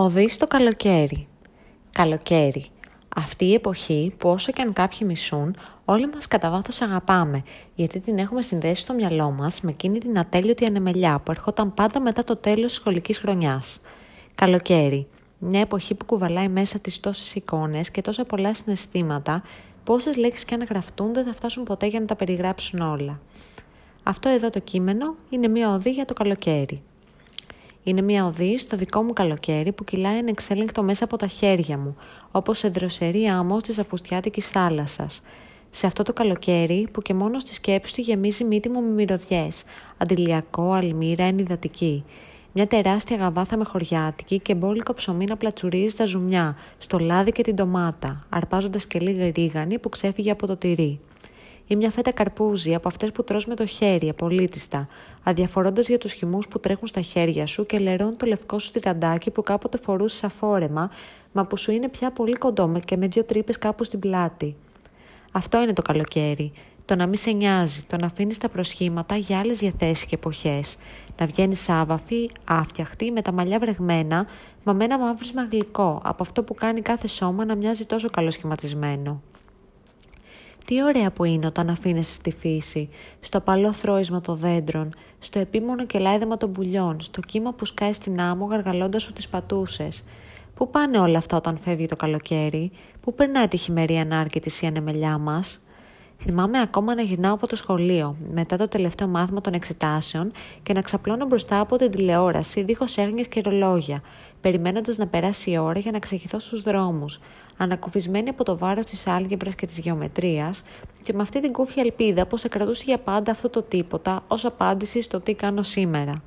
Οδύ στο καλοκαίρι. Καλοκαίρι. Αυτή η εποχή που όσο και αν κάποιοι μισούν, όλοι μας κατά βάθος αγαπάμε, γιατί την έχουμε συνδέσει στο μυαλό μας με εκείνη την ατέλειωτη ανεμελιά που ερχόταν πάντα μετά το τέλος της σχολικής χρονιάς. Καλοκαίρι. Μια εποχή που κουβαλάει μέσα της τόσες εικόνες και τόσα πολλά συναισθήματα, πόσες λέξεις και αν γραφτούν δεν θα φτάσουν ποτέ για να τα περιγράψουν όλα. Αυτό εδώ το κείμενο είναι μια οδή για το καλοκαίρι. Είναι μια οδή στο δικό μου καλοκαίρι που κυλάει ανεξέλεγκτο μέσα από τα χέρια μου, όπως σε δροσερή άμμο της αφουστιάτικης θάλασσας. Σε αυτό το καλοκαίρι που και μόνο στη σκέψη του γεμίζει μύτη μου με μυρωδιές, αντιλιακό, αλμύρα, ενυδατική. Μια τεράστια γαβάθα με χωριάτικη και μπόλικο ψωμί να πλατσουρίζει τα ζουμιά, στο λάδι και την ντομάτα, αρπάζοντας και λίγα ρίγανη που ξέφυγε από το τυρί ή μια φέτα καρπούζι από αυτές που τρως με το χέρι, απολύτιστα, αδιαφορώντας για τους χυμούς που τρέχουν στα χέρια σου και λερώνουν το λευκό σου τυραντάκι που κάποτε φορούσες αφόρεμα, μα που σου είναι πια πολύ κοντό και με δύο τρύπε κάπου στην πλάτη. Αυτό είναι το καλοκαίρι. Το να μην σε νοιάζει, το να αφήνεις τα προσχήματα για άλλες διαθέσεις και εποχές. Να βγαίνεις άβαφη, άφτιαχτη, με τα μαλλιά βρεγμένα, μα με ένα μαύρισμα γλυκό, από αυτό που κάνει κάθε σώμα να μοιάζει τόσο καλοσχηματισμένο. Τι ωραία που είναι όταν αφήνεσαι στη φύση, στο παλό θρόισμα των δέντρων, στο επίμονο κελάιδεμα των πουλιών, στο κύμα που σκάει στην άμμο γαργαλώντας σου τις πατούσες. Πού πάνε όλα αυτά όταν φεύγει το καλοκαίρι, πού περνάει τη χειμερή ανάρκη η ανεμελιά μας; Θυμάμαι ακόμα να γυρνάω από το σχολείο, μετά το τελευταίο μάθημα των εξετάσεων και να ξαπλώνω μπροστά από την τηλεόραση δίχως έγνοιες και ρολόγια, περιμένοντας να περάσει η ώρα για να ξεχυθώ στους δρόμους, ανακουφισμένη από το βάρος της άλγευρα και της γεωμετρίας και με αυτή την κούφια ελπίδα πως σε κρατούσε για πάντα αυτό το τίποτα ως απάντηση στο τι κάνω σήμερα.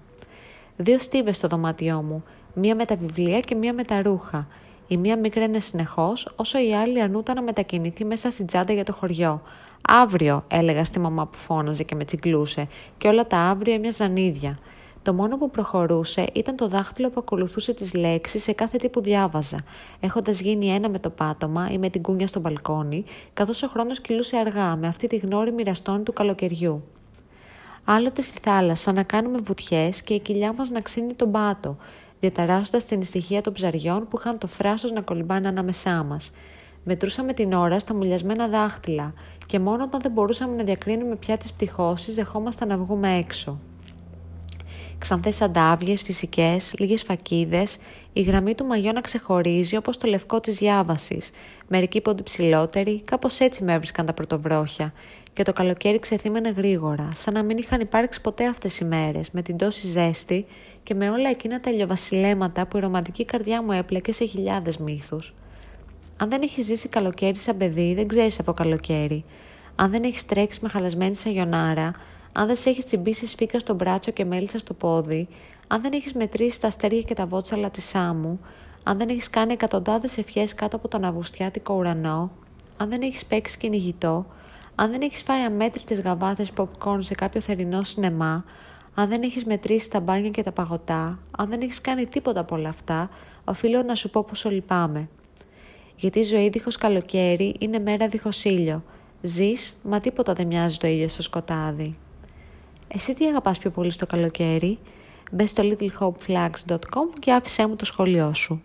Δύο στίβες στο δωμάτιό μου, μία με τα βιβλία και μία με τα ρούχα. Η μία μικρένε συνεχώς, όσο η άλλη αρνούταν να μετακινηθεί μέσα στην τσάντα για το χωριό. Αύριο, έλεγα στη μαμά που φώναζε και με τσιγκλούσε, και όλα τα αύριο έμοιαζαν ίδια. Το μόνο που προχωρούσε ήταν το δάχτυλο που ακολουθούσε τις λέξεις σε κάθε τι που διάβαζα, έχοντας γίνει ένα με το πάτωμα ή με την κούνια στο μπαλκόνι, καθώς ο χρόνος κυλούσε αργά με αυτή τη γνώρη μοιραστών του καλοκαιριού. Άλλοτε στη θάλασσα να κάνουμε βουτιές και η κοιλιά μας να ξύνει τον πάτο, διαταράσσοντας την ησυχία των ψαριών που είχαν το θράσος να κολυμπάνε ανάμεσά μας. Μετρούσαμε την ώρα στα μουλιασμένα δάχτυλα και μόνο όταν δεν μπορούσαμε να διακρίνουμε πια τις πτυχώσεις δεχόμασταν να βγούμε έξω ξανθές αντάβιες, φυσικές, λίγες φακίδες, η γραμμή του μαγιό να ξεχωρίζει όπως το λευκό της διάβασης, μερικοί πόντι ψηλότεροι, κάπως έτσι με έβρισκαν τα πρωτοβρόχια και το καλοκαίρι ξεθύμενε γρήγορα, σαν να μην είχαν υπάρξει ποτέ αυτές οι μέρες, με την τόση ζέστη και με όλα εκείνα τα ηλιοβασιλέματα που η ρομαντική καρδιά μου έπλεκε σε χιλιάδες μύθους. Αν δεν έχεις ζήσει καλοκαίρι σαν παιδί, δεν ξέρεις από καλοκαίρι. Αν δεν έχεις τρέξει με χαλασμένη σαγιονάρα, αν δεν σε έχεις τσιμπήσει σφίκα στο μπράτσο και μέλισσα στο πόδι, αν δεν έχεις μετρήσει τα αστέρια και τα βότσαλα της άμμου, αν δεν έχεις κάνει εκατοντάδες ευχές κάτω από τον Αυγουστιάτικο ουρανό, αν δεν έχεις παίξει κυνηγητό, αν δεν έχεις φάει αμέτρητες γαβάθες popcorn σε κάποιο θερινό σινεμά, αν δεν έχεις μετρήσει τα μπάνια και τα παγωτά, αν δεν έχεις κάνει τίποτα από όλα αυτά, οφείλω να σου πω πόσο λυπάμαι. Γιατί η ζωή δίχως καλοκαίρι είναι μέρα δίχως ήλιο. Ζεις, μα τίποτα δεν μοιάζει το ήλιο στο σκοτάδι. Εσύ τι αγαπάς πιο πολύ στο καλοκαίρι; Μπες στο littlehopeflags.com και άφησέ μου το σχόλιο σου.